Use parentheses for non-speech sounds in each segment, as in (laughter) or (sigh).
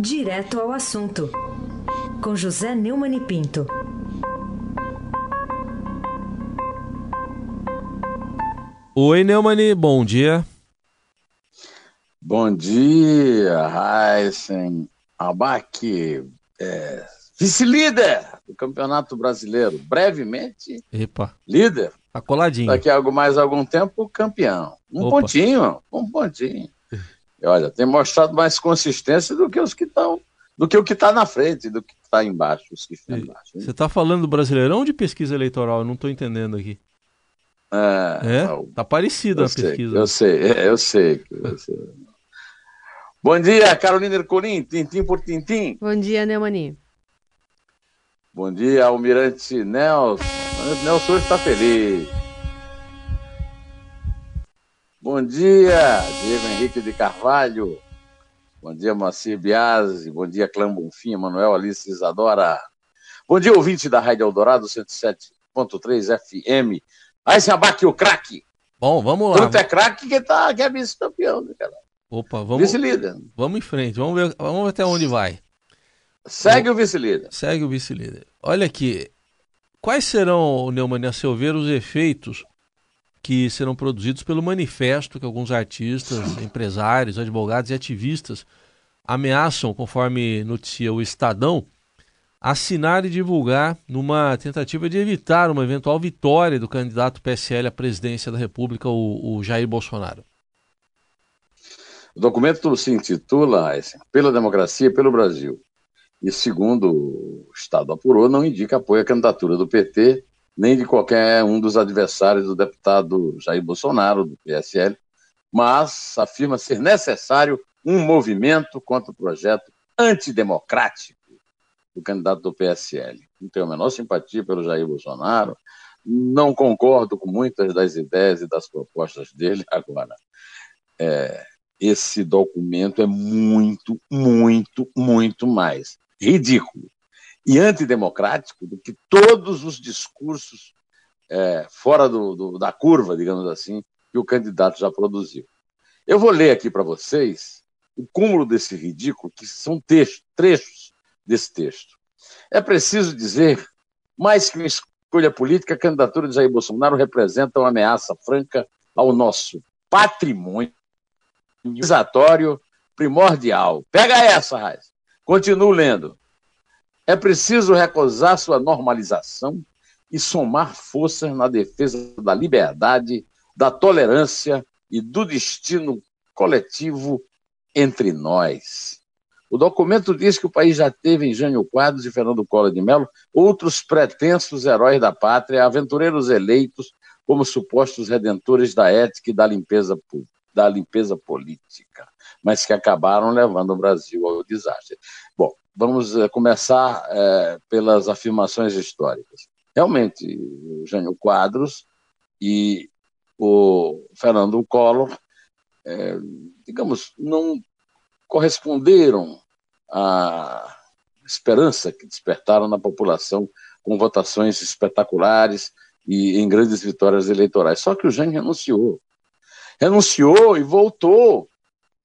Direto ao assunto, com José Neumann e Pinto. Oi, Neumani, bom dia. Bom dia, Heisen Abac, é, vice-líder do Campeonato Brasileiro, brevemente Epa, líder. tá coladinho. Daqui a algo mais algum tempo, campeão. Um Opa. pontinho, um pontinho. Olha, tem mostrado mais consistência do que os que estão, do que o que está na frente, do que está embaixo, os que estão embaixo. Você tá falando do Brasileirão ou de pesquisa eleitoral? Eu não tô entendendo aqui. É, É? não, Tá parecida a sei, pesquisa. eu sei, é, eu sei. que você- (laughs) Bom dia, Carolina Ercolim, tintim por tintim. Bom dia, Neumani. Bom dia, Almirante Nelson. O Nelson hoje está feliz. Bom dia, Diego Henrique de Carvalho. Bom dia, Moacir Biasi. Bom dia, Clã Bonfim, Manuel Alice Isadora. Bom dia, ouvinte da Rádio Eldorado 107.3 FM. Aí se abaque o craque. Bom, vamos lá. Tanto é craque que, tá, que é vice-campeão, né, cara? Opa, vamos, Vice-líder. vamos em frente. Vamos ver, vamos ver até onde vai. Segue o vice-líder. Segue o vice-líder. Olha aqui. Quais serão, Neumann, a seu ver, os efeitos que serão produzidos pelo manifesto que alguns artistas, (laughs) empresários, advogados e ativistas ameaçam, conforme noticia o Estadão, assinar e divulgar numa tentativa de evitar uma eventual vitória do candidato PSL à presidência da República, o, o Jair Bolsonaro? O documento se intitula Heisen, Pela Democracia e pelo Brasil. E, segundo o Estado apurou, não indica apoio à candidatura do PT, nem de qualquer um dos adversários do deputado Jair Bolsonaro, do PSL, mas afirma ser necessário um movimento contra o projeto antidemocrático do candidato do PSL. Não tenho a menor simpatia pelo Jair Bolsonaro, não concordo com muitas das ideias e das propostas dele. Agora, é, esse documento é muito, muito, muito mais ridículo e antidemocrático do que todos os discursos é, fora do, do- da curva, digamos assim, que o candidato já produziu. Eu vou ler aqui para vocês o cúmulo desse ridículo, que são trechos desse texto. É preciso dizer, mais que uma escolha política, a candidatura de Jair Bolsonaro representa uma ameaça franca ao nosso patrimônio civilizatório primordial. Pega essa, Raiz. Continuo lendo. É preciso recusar sua normalização e somar forças na defesa da liberdade, da tolerância e do destino coletivo entre nós. O documento diz que o país já teve em Jânio Quadros e Fernando Collor de Mello outros pretensos heróis da pátria, aventureiros eleitos como supostos redentores da ética e da limpeza da limpeza política, mas que acabaram levando o Brasil ao desastre. Bom, vamos eh, começar eh, pelas afirmações históricas. Realmente, o Jânio Quadros e o Fernando Collor, eh, digamos, não corresponderam à esperança que despertaram na população com votações espetaculares e em grandes vitórias eleitorais. Só que o Jânio renunciou renunciou e voltou.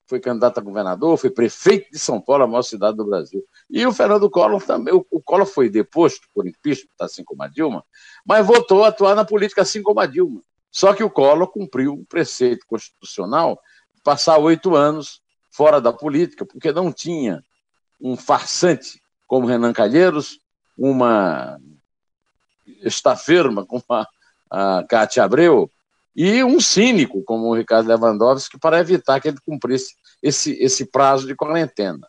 Foi candidato a governador, foi prefeito de São Paulo, a maior cidade do Brasil. E o Fernando Collor também. O, Collor foi deposto por impeachment, assim como a Dilma, mas voltou a atuar na política assim como a Dilma. Só que o Collor cumpriu o preceito constitucional de passar oito anos fora da política, porque não tinha um farsante como Renan Calheiros, uma estaferma como a, a Cátia Abreu, e um cínico como o Ricardo Lewandowski para evitar que ele cumprisse esse, esse prazo de quarentena.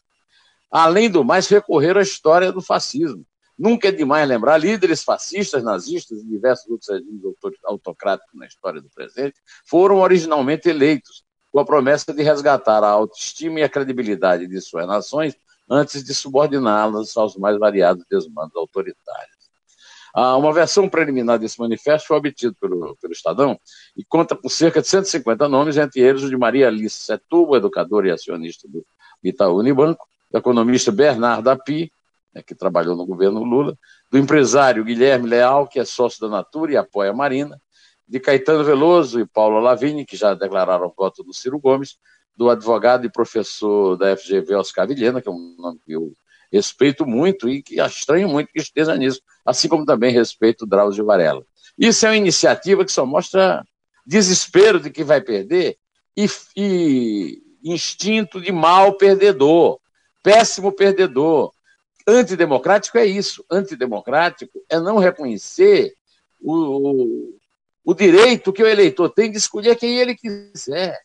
Além do mais, recorrer à história do fascismo. Nunca é demais lembrar, líderes fascistas, nazistas e diversos outros regimes autocráticos na história do presente foram originalmente eleitos com a promessa de resgatar a autoestima e a credibilidade de suas nações antes de subordiná-las aos mais variados desmandos autoritários. Ah, uma versão preliminar desse manifesto foi obtida pelo, pelo Estadão e conta com cerca de 150 nomes, entre eles o de Maria Alice Setúbal, educadora e acionista do Itaú Unibanco, do economista Bernardo Api, né, que trabalhou no governo Lula, do empresário Guilherme Leal, que é sócio da Natura e apoia a Marina, de Caetano Veloso e Paulo Lavigne, que já declararam voto do Ciro Gomes, do advogado e professor da FGV, Oscar Vilhena, que é um nome que eu respeito muito e que estranho muito que esteja nisso, assim como também respeito o Drauzio Varela. Isso é uma iniciativa que só mostra desespero de que vai perder e, e instinto de mal perdedor, péssimo perdedor. Antidemocrático é isso. Antidemocrático é não reconhecer o, o, o direito que o eleitor tem de escolher quem ele quiser,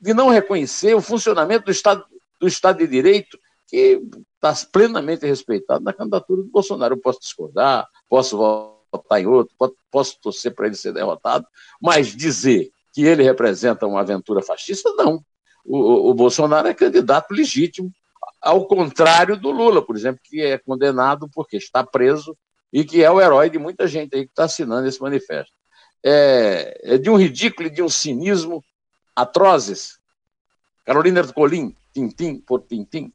de não reconhecer o funcionamento do Estado, do Estado de Direito, que está plenamente respeitado na candidatura do Bolsonaro. Eu posso discordar, posso votar em outro, posso torcer para ele ser derrotado, mas dizer que ele representa uma aventura fascista, não. O, o Bolsonaro é candidato legítimo, ao contrário do Lula, por exemplo, que é condenado porque está preso e que é o herói de muita gente aí que está assinando esse manifesto. É, é de um ridículo e de um cinismo atrozes. Carolina Ercolim, tintim por tintim.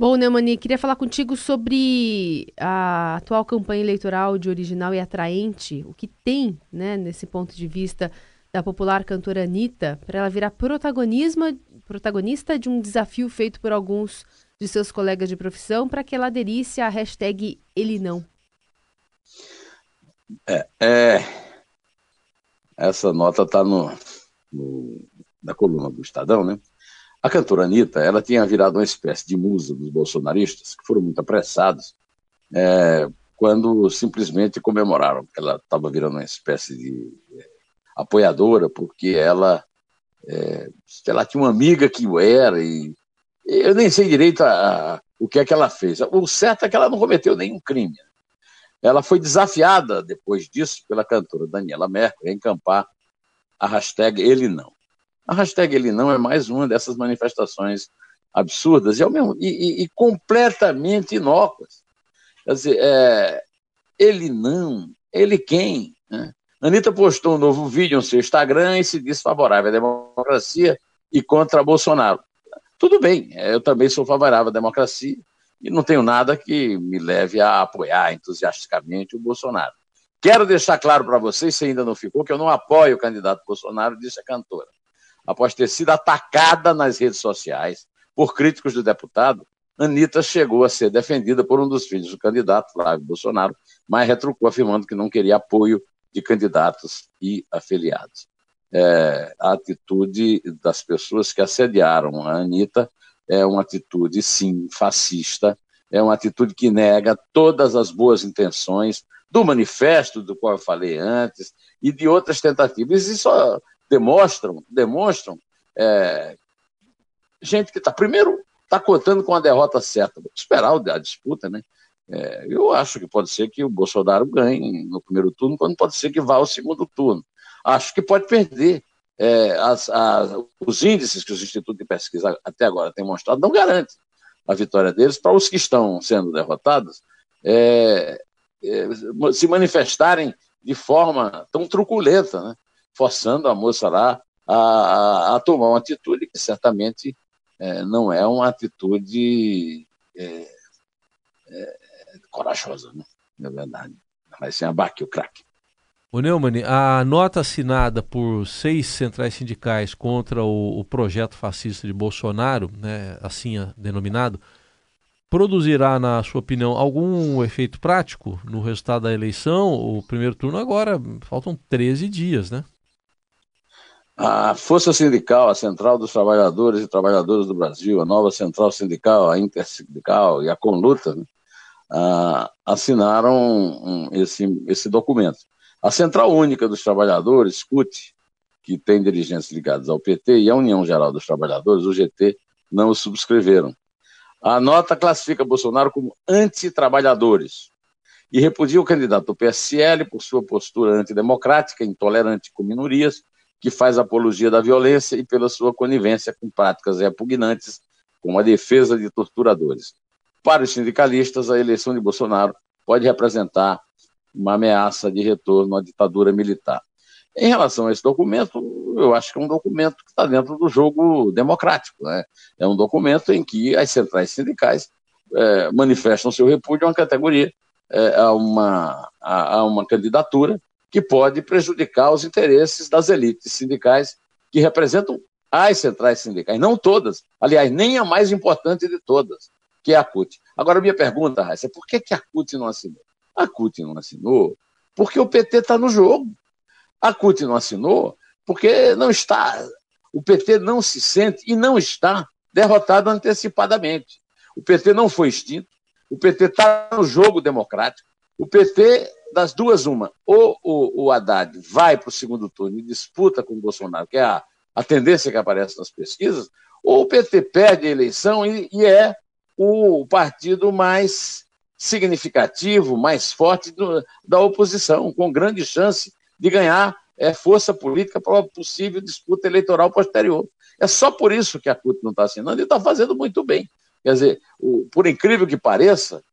Bom, Neumani, queria falar contigo sobre a atual campanha eleitoral de original e atraente, o que tem, né, nesse ponto de vista da popular cantora Anitta, para ela virar protagonista de um desafio feito por alguns de seus colegas de profissão para que ela aderisse à hashtag Ele Não. É, é... essa nota está no, no, na coluna do Estadão, né? A cantora Anitta, ela tinha virado uma espécie de musa dos bolsonaristas, que foram muito apressados, é, quando simplesmente comemoraram ela estava virando uma espécie de é, apoiadora, porque ela, é, ela tinha uma amiga que o era, e, eu nem sei direito a, a, o que é que ela fez. O certo é que ela não cometeu nenhum crime. Ela foi desafiada, depois disso, pela cantora Daniela Mercury, a encampar a hashtag Ele Não. A hashtag Ele Não é mais uma dessas manifestações absurdas e, mesmo, e, e, e completamente inócuas. Quer dizer, é, ele não, ele quem? Né? Anitta postou um novo vídeo no seu Instagram e se diz favorável à democracia e contra Bolsonaro. Tudo bem, eu também sou favorável à democracia e não tenho nada que me leve a apoiar entusiasticamente o Bolsonaro. Quero deixar claro para vocês, se ainda não ficou, que eu não apoio o candidato Bolsonaro, disse a cantora após ter sido atacada nas redes sociais por críticos do deputado, Anitta chegou a ser defendida por um dos filhos do candidato, Flávio Bolsonaro, mas retrucou afirmando que não queria apoio de candidatos e afiliados. É, a atitude das pessoas que assediaram a Anitta é uma atitude, sim, fascista, é uma atitude que nega todas as boas intenções do manifesto do qual eu falei antes e de outras tentativas. Isso demonstram, demonstram é, gente que está, primeiro, está contando com a derrota certa. Vamos esperar a disputa, né? É, eu acho que pode ser que o Bolsonaro ganhe no primeiro turno, quando pode ser que vá ao segundo turno. Acho que pode perder. É, as, as, os índices que os institutos de pesquisa até agora têm mostrado não garantem a vitória deles. Para os que estão sendo derrotados, é, é, se manifestarem de forma tão truculenta, né? forçando a moça lá a, a, a tomar uma atitude que certamente é, não é uma atitude é, corajosa, né? na verdade. Mas sem abaque o craque. O Neumann, a nota assinada por seis centrais sindicais contra o, o, projeto fascista de Bolsonaro, né, assim denominado, produzirá, na sua opinião, algum efeito prático no resultado da eleição? O primeiro turno agora, faltam 13 dias, né? A Força Sindical, a Central dos Trabalhadores e Trabalhadoras do Brasil, a nova Central Sindical, a Intersindical e a Conluta, né, assinaram um, esse, esse documento. A Central Única dos Trabalhadores, CUT, que tem dirigentes ligados ao PT, e a União Geral dos Trabalhadores, o GT, não o subscreveram. A nota classifica Bolsonaro como anti-trabalhadores e repudia o candidato do PSL por sua postura antidemocrática, intolerante com minorias que faz apologia da violência e pela sua conivência com práticas repugnantes, como a defesa de torturadores. Para os sindicalistas, a eleição de Bolsonaro pode representar uma ameaça de retorno à ditadura militar. Em relação a esse documento, eu acho que é um documento que está dentro do jogo democrático. Né? É um documento em que as centrais sindicais é, manifestam seu repúdio a uma categoria, é, a, uma, a, a uma candidatura que pode prejudicar os interesses das elites sindicais que representam as centrais sindicais, não todas, aliás, nem a mais importante de todas, que é a CUT. Agora, minha pergunta, Raíssa, é por que, que a CUT não assinou? A CUT não assinou porque o PT está no jogo. A CUT não assinou porque não está, o PT não se sente e não está derrotado antecipadamente. O PT não foi extinto, o PT está no jogo democrático, o PT, das duas, uma, ou o, o Haddad vai para o segundo turno e disputa com o Bolsonaro, que é a, a tendência que aparece nas pesquisas, ou o PT perde a eleição e, e é o partido mais significativo, mais forte do, da oposição, com grande chance de ganhar é, força política para uma possível disputa eleitoral posterior. É só por isso que a CUT não está assinando e está fazendo muito bem. Quer dizer, o, por incrível que pareça,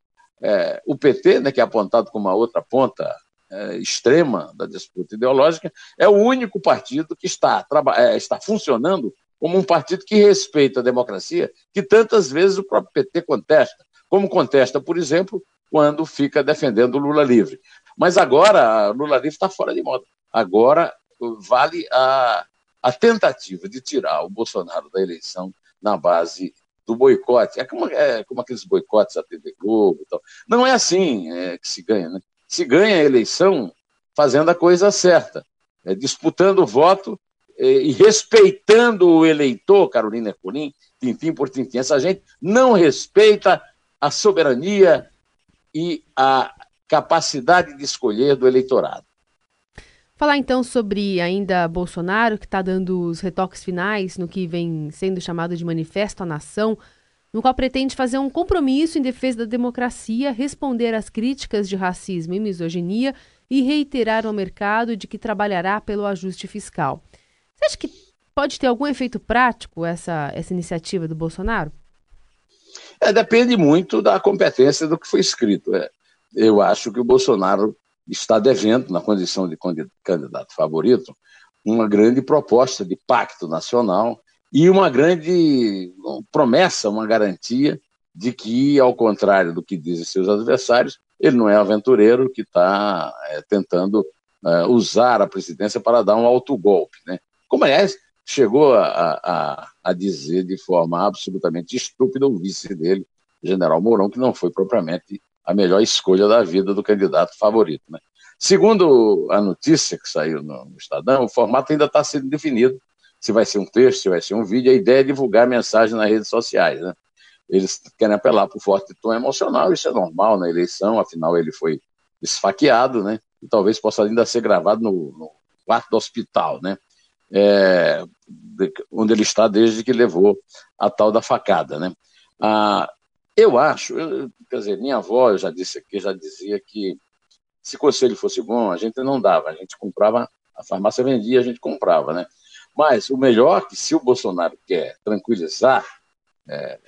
é, o PT, né, que é apontado como a outra ponta é, extrema da disputa ideológica, é o único partido que está, é, está funcionando como um partido que respeita a democracia, que tantas vezes o próprio PT contesta, como contesta, por exemplo, quando fica defendendo o Lula livre. Mas agora, Lula livre está fora de moda. Agora vale a, a tentativa de tirar o Bolsonaro da eleição na base do boicote. É como, é como aqueles boicotes da TV Globo. Não é assim é, que se ganha, né? Se ganha a eleição fazendo a coisa certa, é, disputando o voto e respeitando o eleitor, Carolina Ercolim, tintim por tintim. Essa gente não respeita a soberania e a capacidade de escolher do eleitorado. Falar então sobre ainda Bolsonaro, que está dando os retoques finais no que vem sendo chamado de Manifesto à Nação, no qual pretende fazer um compromisso em defesa da democracia, responder às críticas de racismo e misoginia e reiterar ao mercado de que trabalhará pelo ajuste fiscal. Você acha que pode ter algum efeito prático essa, essa iniciativa do Bolsonaro? É, depende muito da competência do que foi escrito. É. Eu acho que o Bolsonaro está devendo, na condição de candidato favorito, uma grande proposta de pacto nacional e uma grande promessa, uma garantia de que, ao contrário do que dizem seus adversários, ele não é aventureiro que está é, tentando é, usar a presidência para dar um autogolpe. Né? Como, aliás, chegou a, a, a dizer de forma absolutamente estúpida o vice dele, general Mourão, que não foi propriamente a melhor escolha da vida do candidato favorito. Né? Segundo a notícia que saiu no, Estadão, o formato ainda está sendo definido, se vai ser um texto, se vai ser um vídeo, a ideia é divulgar mensagem nas redes sociais. Né? Eles querem apelar para o forte tom emocional, isso é normal na eleição, afinal ele foi esfaqueado, né? e talvez possa ainda ser gravado no, no quarto do hospital, né? É, onde ele está desde que levou a tal da facada, né? Ah, eu acho, eu, quer dizer, minha avó, eu já disse aqui, já dizia que se o conselho fosse bom, a gente não dava, a gente comprava, a farmácia vendia, a gente comprava, né? Mas o melhor é que se o Bolsonaro quer tranquilizar é,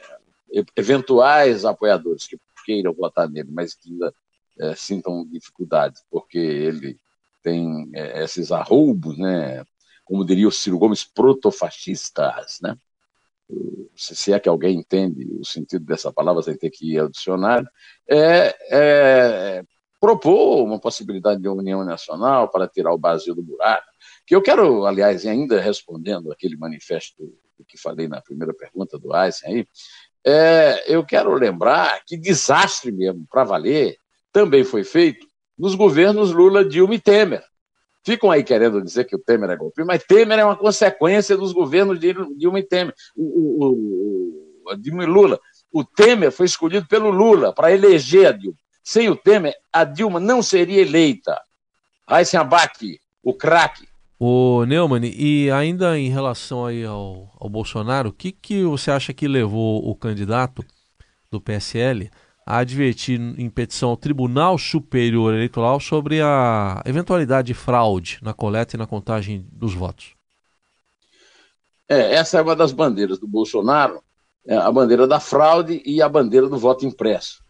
eventuais apoiadores que queiram votar nele, mas que ainda é, sintam dificuldades, porque ele tem é, esses arroubos, né? Como diria o Ciro Gomes, protofascistas, né? se é que alguém entende o sentido dessa palavra, sem ter que ir ao dicionário, é, é propor uma possibilidade de união nacional para tirar o Brasil do buraco, que eu quero, aliás, ainda respondendo aquele manifesto que falei na primeira pergunta do Eisen aí, é, eu quero lembrar que desastre mesmo, para valer, também foi feito nos governos Lula, Dilma e Temer. Ficam aí querendo dizer que o Temer é golpe, mas Temer é uma consequência dos governos de Dilma e Temer. O, o, o, Dilma e Lula. O Temer foi escolhido pelo Lula para eleger a Dilma. Sem o Temer, a Dilma não seria eleita. Raíssen Abac, o craque. O Neumann, e ainda em relação aí ao, ao Bolsonaro, o que, que você acha que levou o candidato do PSL a advertir em petição ao Tribunal Superior Eleitoral sobre a eventualidade de fraude na coleta e na contagem dos votos. É, essa é uma das bandeiras do Bolsonaro, é a bandeira da fraude e a bandeira do voto impresso.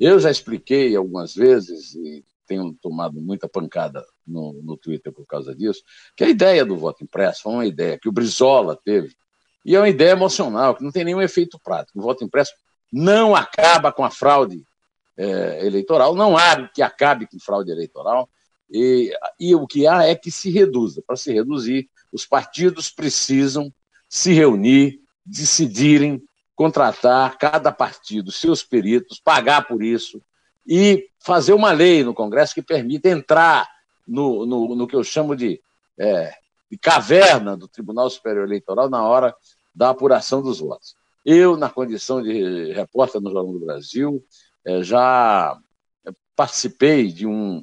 Eu já expliquei algumas vezes, e tenho tomado muita pancada no, no Twitter por causa disso, que a ideia do voto impresso foi uma ideia que o Brizola teve, e é uma ideia emocional, que não tem nenhum efeito prático. O voto impresso não acaba com a fraude é, eleitoral, não há que acabe com fraude eleitoral, e, e o que há é que se reduza. Para se reduzir, os partidos precisam se reunir, decidirem contratar cada partido seus peritos, pagar por isso e fazer uma lei no Congresso que permita entrar no, no, no que eu chamo de, é, de caverna do Tribunal Superior Eleitoral na hora da apuração dos votos. Eu, na condição de repórter no Jornal do Brasil, é, já participei de um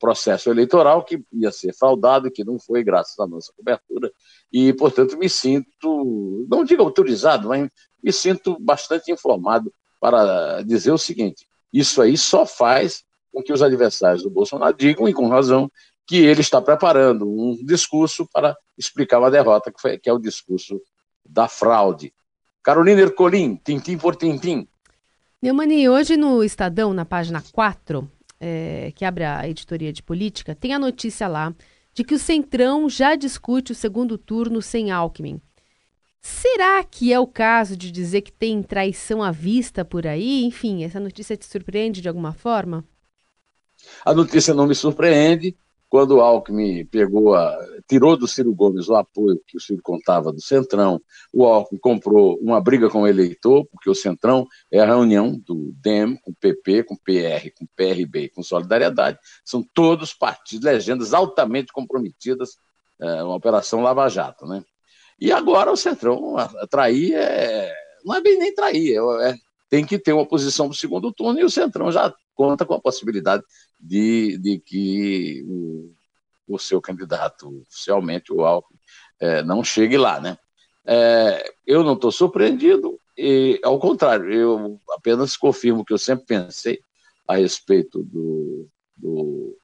processo eleitoral que ia ser fraudado que não foi graças à nossa cobertura e, portanto, me sinto, não digo autorizado, mas me sinto bastante informado para dizer o seguinte: isso aí só faz com que os adversários do Bolsonaro digam, e com razão, que ele está preparando um discurso para explicar uma derrota, que, foi, que é o discurso da fraude. Carolina Ercolim, tintim por tintim. Neumani, hoje no Estadão, na página 4, é, que abre a editoria de política, tem a notícia lá de que o Centrão já discute o segundo turno sem Alckmin. Será que é o caso de dizer que tem traição à vista por aí? Enfim, essa notícia te surpreende de alguma forma? A notícia não me surpreende. Quando o Alckmin pegou a, tirou do Ciro Gomes o apoio que o Ciro contava do Centrão, o Alckmin comprou uma briga com o eleitor, porque o Centrão é a reunião do DEM com PP, com PR, com PRB, com Solidariedade. São todos partidos, legendas altamente comprometidas, é, uma operação Lava Jato, né? E agora o Centrão trair é, não é bem nem trair, é, é, tem que ter uma posição para o segundo turno e o Centrão já conta com a possibilidade de, de que o, o seu candidato, oficialmente, o Alckmin, é, não chegue lá, né? É, eu não estou surpreendido, e, ao contrário, eu apenas confirmo o que eu sempre pensei a respeito do, do,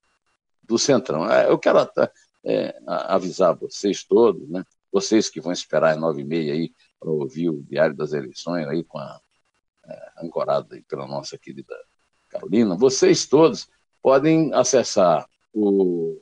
do Centrão. É, eu quero até, é, avisar vocês todos, né? Vocês que vão esperar às nove e meia aí para ouvir o Diário das Eleições aí com a é, ancorado aí pela nossa querida Carolina, vocês todos podem acessar o,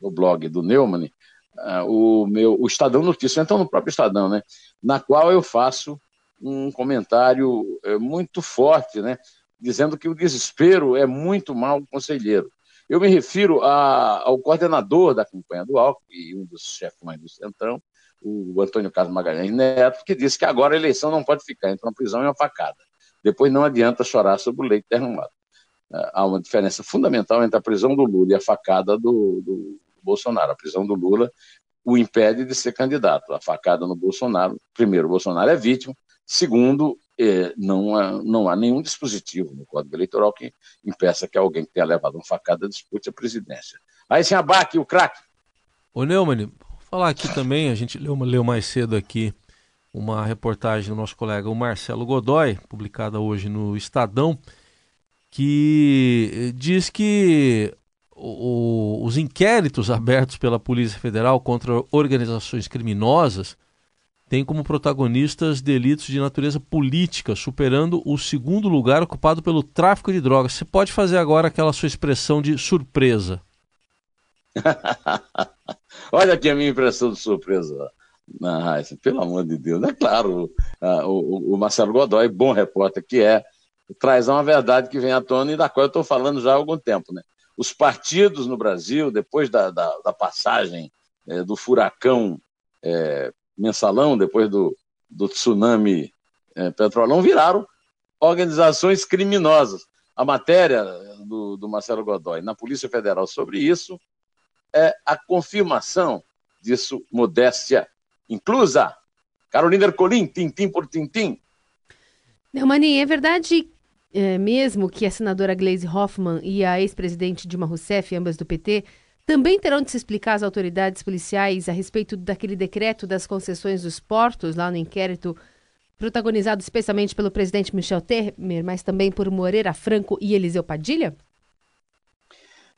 o blog do Neumann, uh, o meu o Estadão Notícias, então no próprio Estadão, né, na qual eu faço um comentário é, muito forte, né, dizendo que o desespero é muito mal conselheiro. Eu me refiro a, ao coordenador da campanha do Alckmin e um dos chefões do Centrão, o Antônio Carlos Magalhães Neto, que disse que agora a eleição não pode ficar entre uma prisão e uma facada. Depois não adianta chorar sobre o leite derramado. Há uma diferença fundamental entre a prisão do Lula e a facada do, do Bolsonaro. A prisão do Lula o impede de ser candidato. A facada no Bolsonaro, primeiro, o Bolsonaro é vítima, segundo, é, não, há, não há nenhum dispositivo no Código Eleitoral que impeça que alguém que tenha levado uma facada dispute a presidência. Aí, sem abaque, o craque. Ô Neumann, falar aqui também, a gente leu, leu mais cedo aqui uma reportagem do nosso colega o Marcelo Godoy, publicada hoje no Estadão, que diz que o, os inquéritos abertos pela Polícia Federal contra organizações criminosas têm como protagonistas delitos de natureza política, superando o segundo lugar ocupado pelo tráfico de drogas. Você pode fazer agora aquela sua expressão de surpresa. (laughs) Olha aqui a minha impressão de surpresa, na Heisen, pelo amor de Deus. É claro, o, o Marcelo Godoy, bom repórter que é, traz uma verdade que vem à tona e da qual eu estou falando já há algum tempo. Né? Os partidos no Brasil, depois da, da, da passagem é, do furacão é, mensalão, depois do, do tsunami é, petrolão, viraram organizações criminosas. A matéria do, do Marcelo Godoy na Polícia Federal sobre isso é a confirmação disso, modéstia inclusa. Carolina Ercolim, tintim por tintim. Neumani, é verdade é, mesmo que a senadora Gleisi Hoffmann e a ex-presidente Dilma Rousseff, ambas do PT, também terão de se explicar às autoridades policiais a respeito daquele decreto das concessões dos portos, lá no inquérito protagonizado especialmente pelo presidente Michel Temer, mas também por Moreira Franco e Eliseu Padilha?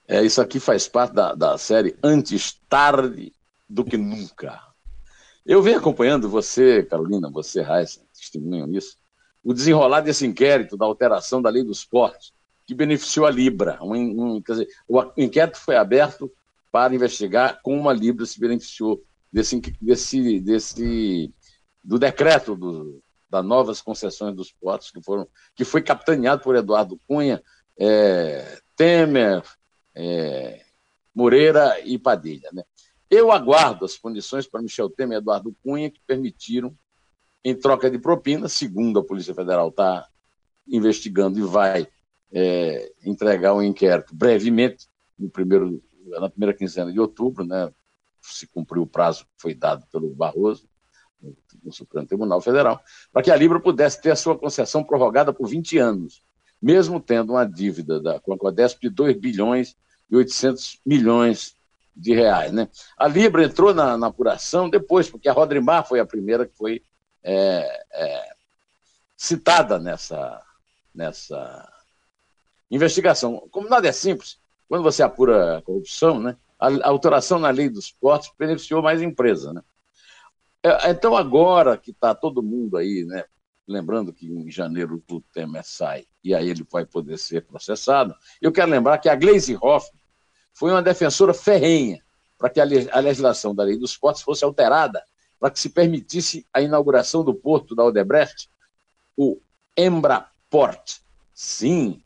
É, isso aqui faz parte da, da série Antes Tarde do que Nunca. Eu venho acompanhando você, Carolina, você, Raíssa, testemunham isso, o desenrolar desse inquérito da alteração da lei dos portos, que beneficiou a Libra. Um, um, dizer, o inquérito foi aberto para investigar como a Libra se beneficiou desse, desse, desse do decreto do, das novas concessões dos portos, que, foram, que foi capitaneado por Eduardo Cunha, é, Temer, é, Moreira e Padilha. Né? Eu aguardo as condições para Michel Temer e Eduardo Cunha que permitiram, em troca de propina, segundo a Polícia Federal está investigando e vai é, entregar um inquérito brevemente, no primeiro, na primeira quinzena de outubro, né, se cumpriu o prazo que foi dado pelo Barroso, no, no Supremo Tribunal Federal, para que a Libra pudesse ter a sua concessão prorrogada por 20 anos, mesmo tendo uma dívida da, com a Codesp de 2 bilhões e 800 milhões de reais. Né? A Libra entrou na, na apuração depois, porque a Rodrimar foi a primeira que foi é, é, citada nessa, nessa investigação. Como nada é simples, quando você apura a corrupção, né, a, alteração na lei dos portos beneficiou mais empresas. Né? É, então, agora que está todo mundo aí, né, lembrando que em janeiro o Temer sai e aí ele vai poder ser processado, eu quero lembrar que a Gleisi Hoffmann foi uma defensora ferrenha para que a legislação da lei dos portos fosse alterada para que se permitisse a inauguração do porto da Odebrecht, o Embraport. Sim,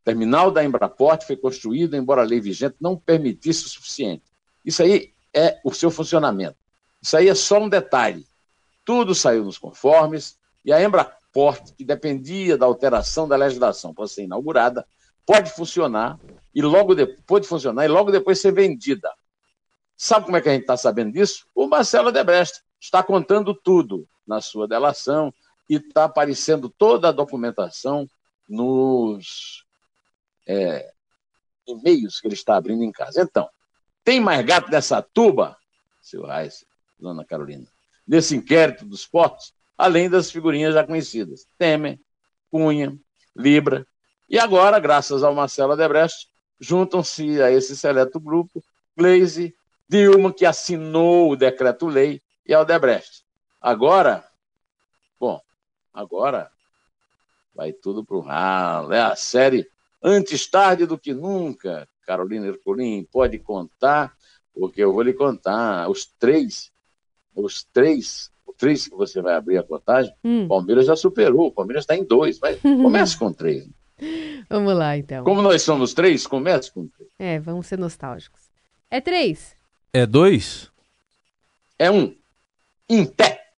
o terminal da Embraport foi construído, embora a lei vigente não permitisse o suficiente. Isso aí é o seu funcionamento. Isso aí é só um detalhe. Tudo saiu nos conformes e a Embraport, que dependia da alteração da legislação para ser inaugurada, pode funcionar e logo depois pode funcionar e logo depois ser vendida. Sabe como é que a gente está sabendo disso? O Marcelo Debrecht está contando tudo na sua delação e está aparecendo toda a documentação nos é, e-mails que ele está abrindo em casa. Então, tem mais gato nessa tuba, seu Reis, dona Carolina, nesse inquérito dos portos, além das figurinhas já conhecidas. Temer, Cunha, Libra, e agora, graças ao Marcelo Debrecht, juntam-se a esse seleto grupo Gleisi, Dilma, que assinou o decreto-lei, e ao Debrecht. Agora, bom, agora vai tudo para o ralo. É a série Antes tarde do que nunca, Carolina Ercolim, pode contar, porque eu vou lhe contar. Os três, os três, os três que você vai abrir a contagem, hum. o Palmeiras já superou, o Palmeiras está em dois, mas (laughs) comece com três. Vamos lá, então. Como nós somos três, comece com três. É, vamos ser nostálgicos. É três. É dois? É um. Em pé.